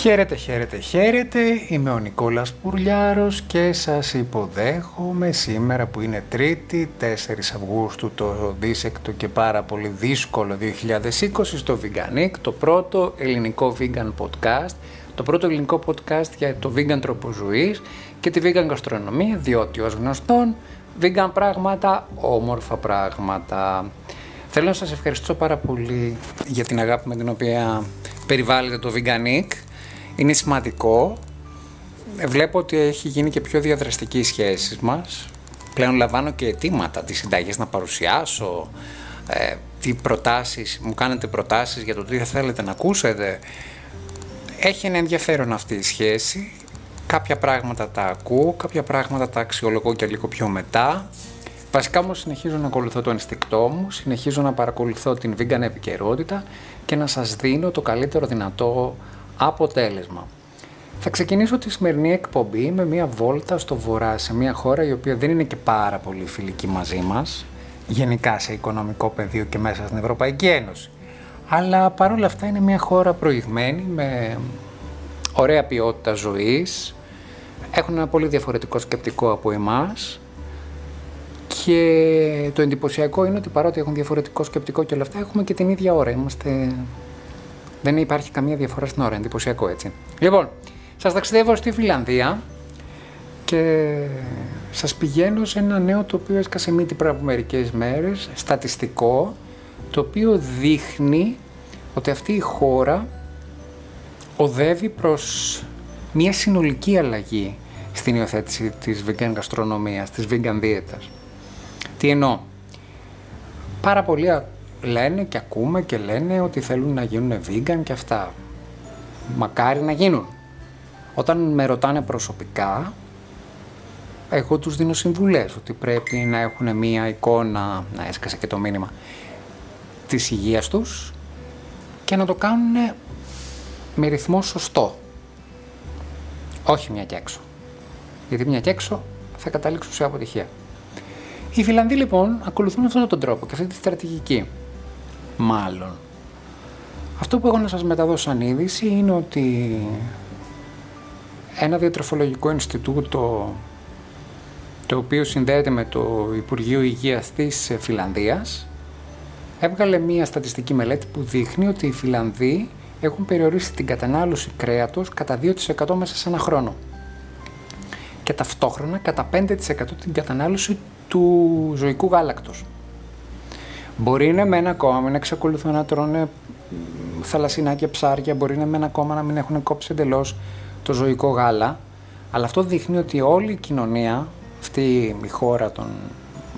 Χαίρετε, χαίρετε, χαίρετε. Είμαι ο Νικόλας Πουρλιάρος και σας υποδέχομαι σήμερα που είναι Τρίτη, 4 Αυγούστου το δίσεκτο και πάρα πολύ δύσκολο 2020 στο Veganic, το πρώτο ελληνικό vegan podcast, το πρώτο ελληνικό podcast για το vegan τρόπο ζωής και τη vegan γαστρονομία, διότι ως γνωστόν vegan πράγματα, όμορφα πράγματα. Θέλω να σας ευχαριστήσω πάρα πολύ για την αγάπη με την οποία περιβάλλεται το Veganic είναι σημαντικό. Βλέπω ότι έχει γίνει και πιο διαδραστική η σχέση μας. Πλέον λαμβάνω και αιτήματα τις συνταγές να παρουσιάσω, ε, τι προτάσεις, μου κάνετε προτάσεις για το τι θα θέλετε να ακούσετε. Έχει ένα ενδιαφέρον αυτή η σχέση. Κάποια πράγματα τα ακούω, κάποια πράγματα τα αξιολογώ και λίγο πιο μετά. Βασικά όμως συνεχίζω να ακολουθώ το ενστικτό μου, συνεχίζω να παρακολουθώ την vegan επικαιρότητα και να σας δίνω το καλύτερο δυνατό Αποτέλεσμα. Θα ξεκινήσω τη σημερινή εκπομπή με μια βόλτα στο βορρά, σε μια χώρα η οποία δεν είναι και πάρα πολύ φιλική μαζί μας, γενικά σε οικονομικό πεδίο και μέσα στην Ευρωπαϊκή Ένωση. Αλλά παρόλα αυτά είναι μια χώρα προηγμένη, με ωραία ποιότητα ζωής, έχουν ένα πολύ διαφορετικό σκεπτικό από εμάς και το εντυπωσιακό είναι ότι παρότι έχουν διαφορετικό σκεπτικό και όλα αυτά, έχουμε και την ίδια ώρα. Είμαστε δεν υπάρχει καμία διαφορά στην ώρα, εντυπωσιακό έτσι. Λοιπόν, σας ταξιδεύω στη Φιλανδία και σας πηγαίνω σε ένα νέο το οποίο έσκασε μύτη πριν από μερικές μέρες, στατιστικό, το οποίο δείχνει ότι αυτή η χώρα οδεύει προς μια συνολική αλλαγή στην υιοθέτηση της vegan γαστρονομίας, της vegan δίαιτας. Τι εννοώ; Πάρα πολλοί λένε και ακούμε και λένε ότι θέλουν να γίνουν vegan και αυτά. Μακάρι να γίνουν. Όταν με ρωτάνε προσωπικά, εγώ τους δίνω συμβουλές ότι πρέπει να έχουν μία εικόνα, να έσκασε και το μήνυμα, της υγείας τους και να το κάνουν με ρυθμό σωστό. Όχι μια και έξω. Γιατί μια και έξω θα καταλήξουν σε αποτυχία. Οι Φιλανδοί λοιπόν ακολουθούν αυτόν τον τρόπο και αυτή τη στρατηγική μάλλον. Αυτό που έχω να σας μεταδώσω σαν είδηση είναι ότι ένα διατροφολογικό Ινστιτούτο το οποίο συνδέεται με το Υπουργείο Υγείας της Φιλανδίας έβγαλε μία στατιστική μελέτη που δείχνει ότι οι Φιλανδοί έχουν περιορίσει την κατανάλωση κρέατος κατά 2% μέσα σε ένα χρόνο και ταυτόχρονα κατά 5% την κατανάλωση του ζωικού γάλακτος. Μπορεί να μεν ακόμα να εξακολουθούν να τρώνε θαλασσινά ψάρια, μπορεί να μεν ακόμα να μην έχουν κόψει εντελώς το ζωικό γάλα, αλλά αυτό δείχνει ότι όλη η κοινωνία, αυτή η χώρα των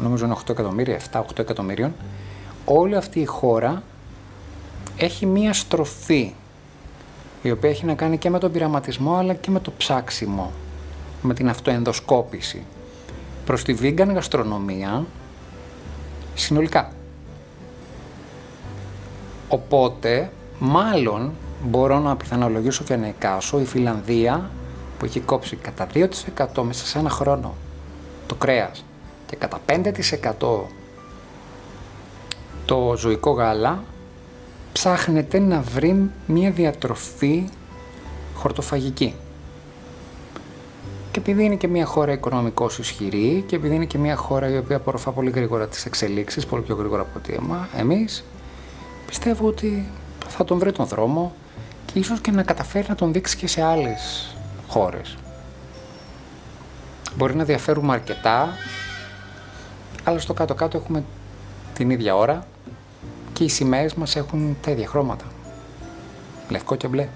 νομίζω 8 εκατομμύρια, 7-8 εκατομμύριων, όλη αυτή η χώρα έχει μία στροφή η οποία έχει να κάνει και με τον πειραματισμό αλλά και με το ψάξιμο, με την αυτοενδοσκόπηση προς τη vegan γαστρονομία συνολικά. Οπότε, μάλλον μπορώ να πιθανολογήσω και να εικάσω η Φιλανδία που έχει κόψει κατά 2% μέσα σε ένα χρόνο το κρέας και κατά 5% το ζωικό γάλα ψάχνεται να βρει μια διατροφή χορτοφαγική. Και επειδή είναι και μια χώρα οικονομικώς ισχυρή και επειδή είναι και μια χώρα η οποία απορροφά πολύ γρήγορα τις εξελίξεις, πολύ πιο γρήγορα από ότι εμείς, πιστεύω ότι θα τον βρει τον δρόμο και ίσως και να καταφέρει να τον δείξει και σε άλλες χώρες. Μπορεί να διαφέρουμε αρκετά, αλλά στο κάτω-κάτω έχουμε την ίδια ώρα και οι σημαίες μας έχουν τα ίδια χρώματα. Λευκό και μπλε.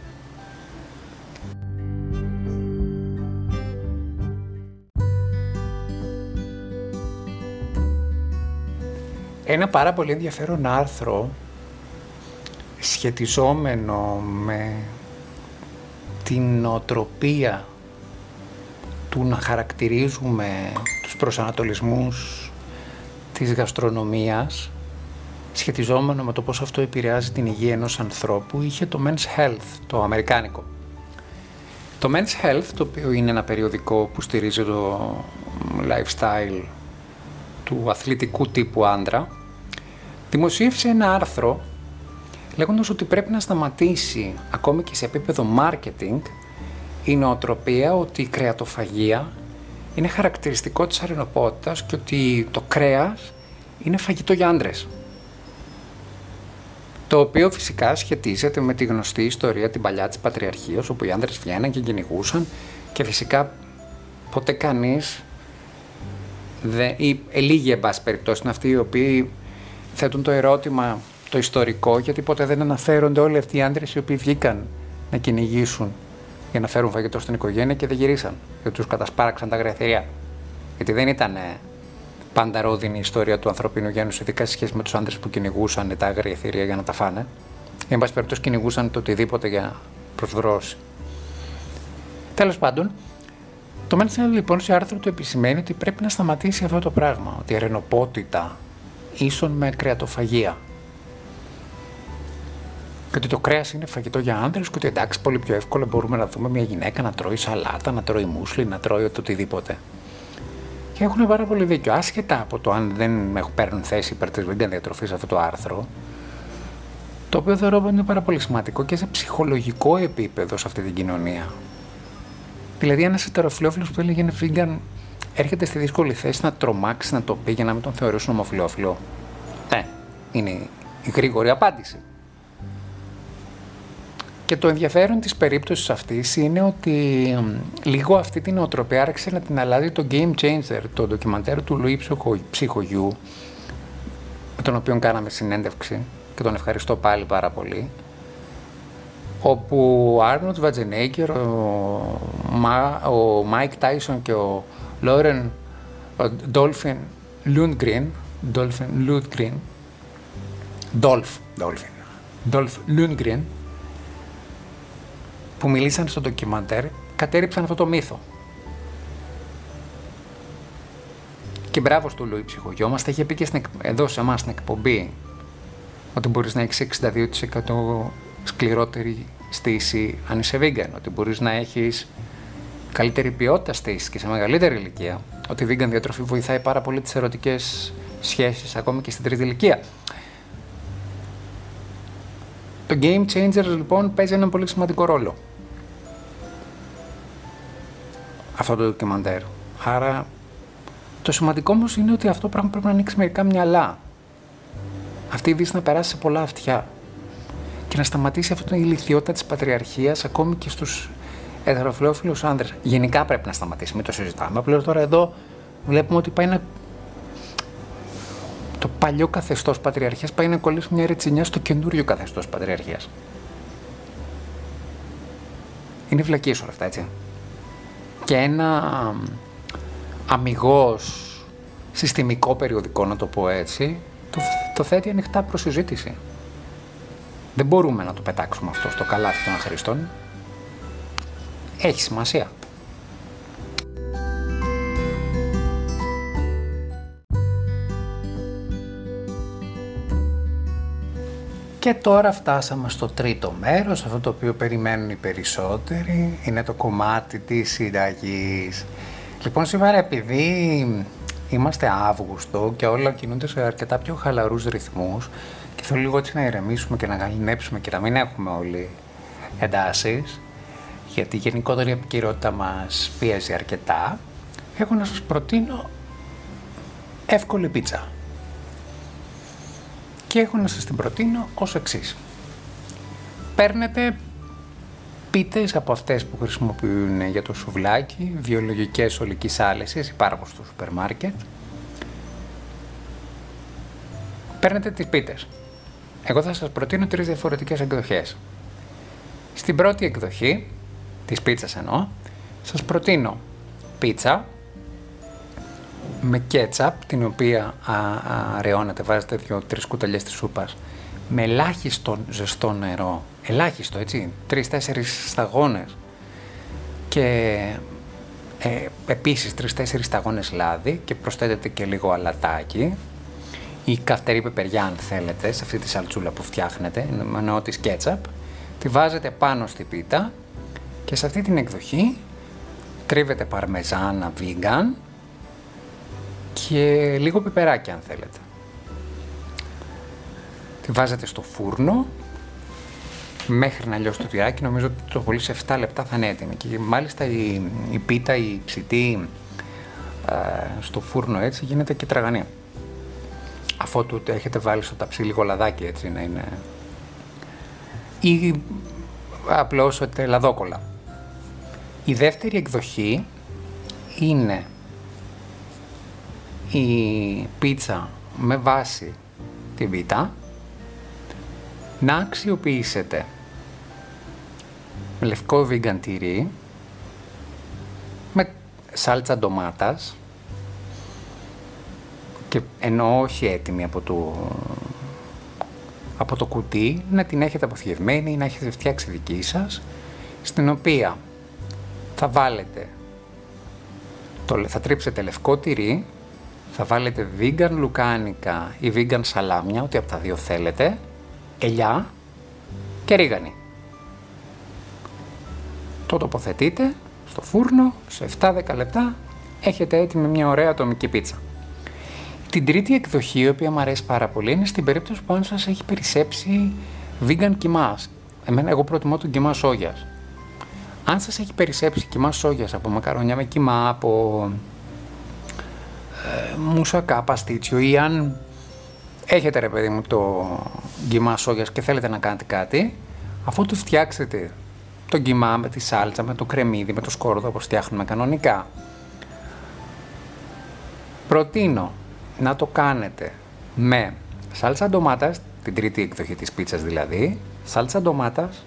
Ένα πάρα πολύ ενδιαφέρον άρθρο σχετιζόμενο με την οτροπία του να χαρακτηρίζουμε τους προσανατολισμούς της γαστρονομίας σχετιζόμενο με το πώς αυτό επηρεάζει την υγεία ενός ανθρώπου είχε το Men's Health, το αμερικάνικο. Το Men's Health, το οποίο είναι ένα περιοδικό που στηρίζει το lifestyle του αθλητικού τύπου άντρα, δημοσίευσε ένα άρθρο λέγοντας ότι πρέπει να σταματήσει ακόμη και σε επίπεδο marketing η νοοτροπία ότι η κρεατοφαγία είναι χαρακτηριστικό της αρενοπότητας και ότι το κρέας είναι φαγητό για άντρες. Το οποίο φυσικά σχετίζεται με τη γνωστή ιστορία την παλιά της Πατριαρχίας όπου οι άντρες βγαίναν και κυνηγούσαν και φυσικά ποτέ κανείς δεν, ή ε, λίγοι εν πάση περιπτώσει είναι αυτοί οι οποίοι θέτουν το ερώτημα το ιστορικό γιατί ποτέ δεν αναφέρονται όλοι αυτοί οι άντρες οι οποίοι βγήκαν να κυνηγήσουν για να φέρουν φαγητό στην οικογένεια και δεν γυρίσαν γιατί τους κατασπάραξαν τα αγριαθήρια. Γιατί δεν ήταν πάντα ρόδινη η ιστορία του ανθρωπίνου γένους, ειδικά σε σχέση με τους άντρες που κυνηγούσαν τα αγριαθήρια για να τα φάνε. Εν πάση περιπτώσει, κυνηγούσαν το οτιδήποτε για προσβρόση. Τέλος πάντων, το Μένσεν λοιπόν σε άρθρο του επισημαίνει ότι πρέπει να σταματήσει αυτό το πράγμα. Ότι η αρενοπότητα ίσον με κρεατοφαγία. Και ότι το κρέας είναι φαγητό για άντρε και ότι εντάξει, πολύ πιο εύκολα μπορούμε να δούμε μια γυναίκα να τρώει σαλάτα, να τρώει μουσλι, να τρώει οτιδήποτε. Και έχουν πάρα πολύ δίκιο. Άσχετα από το αν δεν έχουν παίρνουν θέση υπέρ τη vegan διατροφή αυτό το άρθρο, το οποίο θεωρώ ότι είναι πάρα πολύ σημαντικό και σε ψυχολογικό επίπεδο σε αυτή την κοινωνία. Δηλαδή, ένας ετεροφιλόφιλος που έλεγε είναι vegan έρχεται στη δύσκολη θέση να τρομάξει να το πει για να μην τον θεωρήσουν ομοφιλόφιλο. Ναι, είναι η γρήγορη απάντηση. Και το ενδιαφέρον της περίπτωσης αυτής είναι ότι λίγο αυτή την οτροπία άρχισε να την αλλάζει το Game Changer, το ντοκιμαντέρ του Λουί Ψυχογιού, με τον οποίο κάναμε συνέντευξη και τον ευχαριστώ πάλι πάρα πολύ, όπου ο Άρνολντ Σβαρτσενέγκερ, ο, ο Μάικ Τάισον και ο Λόρεν Ντόλφιν Λούντγκριν, Ντόλφιν Λούντγκριν, Ντόλφ, Ντόλφιν, Ντόλφ Λούντγκριν, που μιλήσαν στο ντοκιμαντέρ κατέρριψαν αυτό το μύθο. Και μπράβο στο Λουί Ψυχογιός μας, τα είχε πει και στην, εδώ σε εμάς στην εκπομπή ότι μπορείς να έχεις 62% σκληρότερη στήση αν είσαι vegan, ότι μπορείς να έχεις καλύτερη ποιότητα στήση και σε μεγαλύτερη ηλικία, ότι η vegan διατροφή βοηθάει πάρα πολύ τις ερωτικές σχέσεις ακόμη και στην τρίτη ηλικία. Το Game Changer λοιπόν παίζει έναν πολύ σημαντικό ρόλο. Αυτό το ντοκιμαντέρ. Άρα το σημαντικό όμως είναι ότι αυτό πράγμα πρέπει να ανοίξει μερικά μυαλά. Αυτή η Δύση να περάσει σε πολλά αυτιά και να σταματήσει αυτή η ηλικιότητα της πατριαρχίας ακόμη και στους ετεροφιλόφιλους άνδρες. Γενικά πρέπει να σταματήσει, μην το συζητάμε. Απλώς τώρα εδώ βλέπουμε ότι πάει να το παλιό καθεστώς πατριαρχίας πάει να κολλήσει μια ρετσινιά στο καινούριο καθεστώς πατριαρχίας. Είναι βλακίες όλα αυτά, έτσι. Και ένα αμυγός συστημικό περιοδικό, να το πω έτσι, το, το θέτει ανοιχτά προς συζήτηση. Δεν μπορούμε να το πετάξουμε αυτό στο καλάθι των αχρηστών. Έχει σημασία. Και τώρα φτάσαμε στο τρίτο μέρος, αυτό το οποίο περιμένουν οι περισσότεροι, είναι το κομμάτι της συνταγής. Λοιπόν, σήμερα επειδή είμαστε Αύγουστο και όλα κινούνται σε αρκετά πιο χαλαρούς ρυθμούς και θέλω λίγο έτσι να ηρεμήσουμε και να γαλινέψουμε και να μην έχουμε όλοι εντάσεις, γιατί η γενικότερη επικυρότητα μας πίεζει αρκετά, έχω να σας προτείνω εύκολη πίτσα και έχω να σας την προτείνω ως εξής. Παίρνετε πίτες από αυτές που χρησιμοποιούν για το σουβλάκι, βιολογικές ολικής άλεσης, υπάρχουν στο σούπερ μάρκετ. Παίρνετε τις πίτες. Εγώ θα σας προτείνω τρεις διαφορετικές εκδοχές. Στην πρώτη εκδοχή, της πίτσας εννοώ, σας προτείνω πίτσα με κέτσαπ, την οποία αραιώνετε, βάζετε δύο-τρει κουταλιές της σούπας, με ελάχιστο ζεστό νερό, ελάχιστο έτσι, τρεις-τέσσερις σταγόνες και ε, επίσης τρεις-τέσσερις σταγόνες λάδι και προσθέτετε και λίγο αλατάκι. Ή καυτερή πεπεριά αν θέλετε σε αυτή τη σαλτσούλα που φτιάχνετε, εννοώ της κέτσαπ, τη βάζετε πάνω στη πίτα και σε αυτή την εκδοχή τρίβετε παρμεζάνα vegan και λίγο πιπεράκι αν θέλετε. Τη βάζετε στο φούρνο μέχρι να λιώσει το τυράκι, νομίζω ότι το πολύ σε 7 λεπτά θα είναι έτοιμη. Και μάλιστα η, η πίτα, η ψητή ε, στο φούρνο έτσι γίνεται και τραγανή. Αφού το έχετε βάλει στο ταψί λίγο λαδάκι έτσι να είναι... Ή απλώς λαδόκολα. Η δεύτερη εκδοχή είναι η πίτσα με βάση την πίτα να αξιοποιήσετε λευκό vegan τυρί με σάλτσα ντομάτας και ενώ όχι έτοιμη από το, από το κουτί να την έχετε αποθηκευμένη ή να έχετε φτιάξει δική σας στην οποία θα βάλετε το, θα τρίψετε λευκό τυρί θα βάλετε vegan λουκάνικα ή vegan σαλάμια, ό,τι από τα δύο θέλετε ελιά και ρίγανη. Το τοποθετείτε στο φούρνο, σε 7-10 λεπτά έχετε έτοιμη μια ωραία ατομική πίτσα. Την τρίτη εκδοχή, η οποία μου αρέσει πάρα πολύ, είναι στην περίπτωση που αν σας έχει περισσέψει vegan κιμάς. Εμένα, εγώ προτιμώ τον κιμά σόγιας. Αν σας έχει περισσέψει κιμά σόγιας από μακαρόνια με κιμά, από ε, μουσακά, παστίτσιο ή αν έχετε ρε παιδί μου το γκυμά σόγιας και θέλετε να κάνετε κάτι, αφού τους φτιάξετε το γκυμά με τη σάλτσα, με το κρεμμύδι, με το σκόρδο όπως φτιάχνουμε κανονικά, προτείνω να το κάνετε με σάλτσα ντομάτας, την τρίτη εκδοχή της πίτσας δηλαδή, σάλτσα ντομάτας,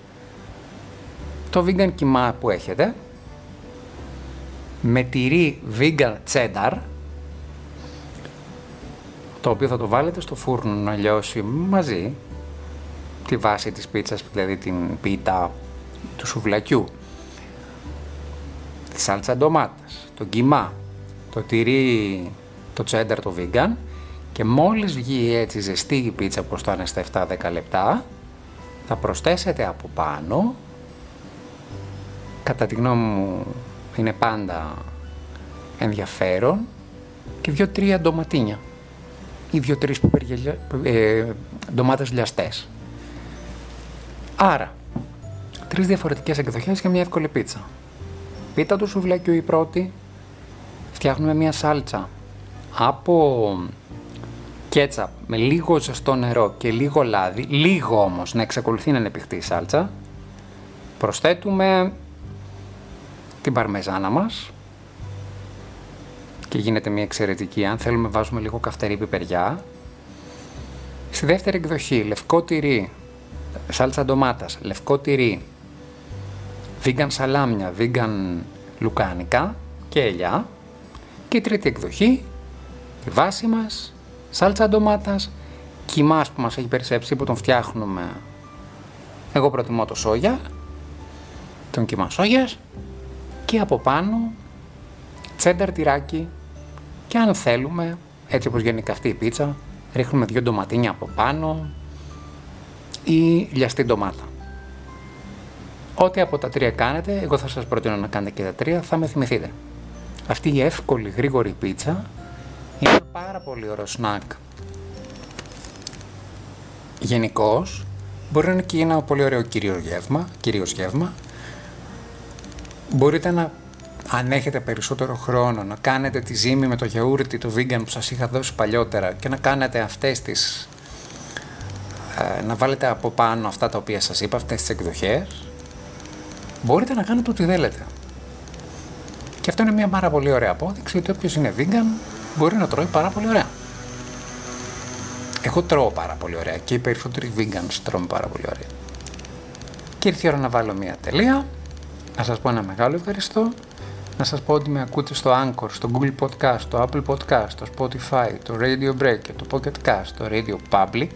το vegan κιμά που έχετε, με τυρί vegan cheddar, το οποίο θα το βάλετε στο φούρνο να λιώσει μαζί τη βάση της πίτσας, δηλαδή την πίτα του σουβλακιού, τη σάλτσα ντομάτας, το κιμά, το τυρί, το τσένταρ, το vegan και μόλις βγει έτσι ζεστή η πίτσα προς το στα 7-10 λεπτά θα προσθέσετε από πάνω κατά τη γνώμη μου είναι πάντα ενδιαφέρον και δύο-τρία ντοματίνια ή δύο-τρει ε, ντομάτες λιαστές. Άρα, τρεις διαφορετικές εκδοχές για μια εύκολη πίτσα. Πίτα του σουβλάκιου η πρώτη, φτιάχνουμε μια σάλτσα από κέτσαπ με λίγο ζεστό νερό και λίγο λάδι, λίγο όμως να εξακολουθεί να είναι πιχτή η σάλτσα. Προσθέτουμε την παρμεζάνα μας, και γίνεται μια εξαιρετική. Αν θέλουμε βάζουμε λίγο καυτερή πιπεριά. Στη δεύτερη εκδοχή, λευκό τυρί, σάλτσα ντομάτας, λευκό τυρί, vegan σαλάμια, vegan λουκάνικα και ελιά. Και η τρίτη εκδοχή, η βάση μας, σάλτσα ντομάτας, κοιμάς που μας έχει περισσέψει που τον φτιάχνουμε. Εγώ προτιμώ το σόγια, τον κοιμά σόγιας και από πάνω τσένταρ τυράκι και αν θέλουμε, έτσι όπως γενικά αυτή η πίτσα, ρίχνουμε δύο ντοματίνια από πάνω ή λιαστή ντομάτα. Ό,τι από τα τρία κάνετε, εγώ θα σας προτείνω να κάνετε και τα τρία, θα με θυμηθείτε. Αυτή η εύκολη γρήγορη πίτσα είναι ένα πάρα πολύ ωραίο σνακ. Γενικώς μπορεί να είναι και ένα πολύ ωραίο κυρίως γεύμα, κυρίως γεύμα. Μπορείτε να αν έχετε περισσότερο χρόνο να κάνετε τη ζύμη με το γιαούρτι, το vegan που σας είχα δώσει παλιότερα και να κάνετε αυτές τις ε, να βάλετε από πάνω αυτά τα οποία σας είπα, αυτές τις εκδοχές μπορείτε να κάνετε ό,τι θέλετε. Και αυτό είναι μια πάρα πολύ ωραία απόδειξη ότι όποιος είναι vegan μπορεί να τρώει πάρα πολύ ωραία. Εγώ τρώω πάρα πολύ ωραία και οι περισσότεροι vegans τρώμε πάρα πολύ ωραία. Και ήρθε η ώρα να βάλω μια τελεία, να σας πω ένα μεγάλο ευχαριστώ να σας πω ότι με ακούτε στο Anchor, στο Google Podcast, το Apple Podcast, το Spotify, το Radio Break το Pocket Cast, το Radio Public.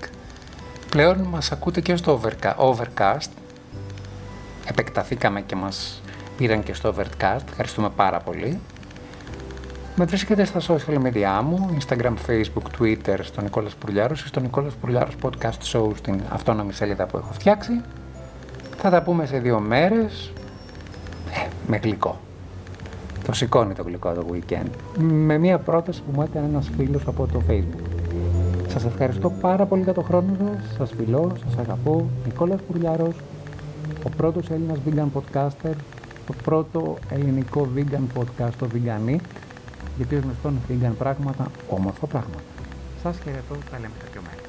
Πλέον μας ακούτε και στο Overcast. Επεκταθήκαμε και μας πήραν και στο Overcast. Ευχαριστούμε πάρα πολύ. Με βρίσκεται στα social media μου, Instagram, Facebook, Twitter, στο Νικόλας Πουρλιάρος ή στο Νικόλας Πουρλιάρος Podcast Show στην αυτόνομη σελίδα που έχω φτιάξει. Θα τα πούμε σε δύο μέρες, ε, με γλυκό. Το σηκώνει το γλυκό το weekend. Με μία πρόταση που μου έκανε ένας φίλος από το Facebook. Σας ευχαριστώ πάρα πολύ για το χρόνο σας. Σας φιλώ, σας αγαπώ. Νικόλας Πουριάρο, ο πρώτος Έλληνας vegan podcaster, το πρώτο ελληνικό vegan podcast, το Vegan Eat, γιατί γνωστόν vegan πράγματα, όμορφα πράγματα. Σας χαιρετώ, τα λέμε κάποια μέρα.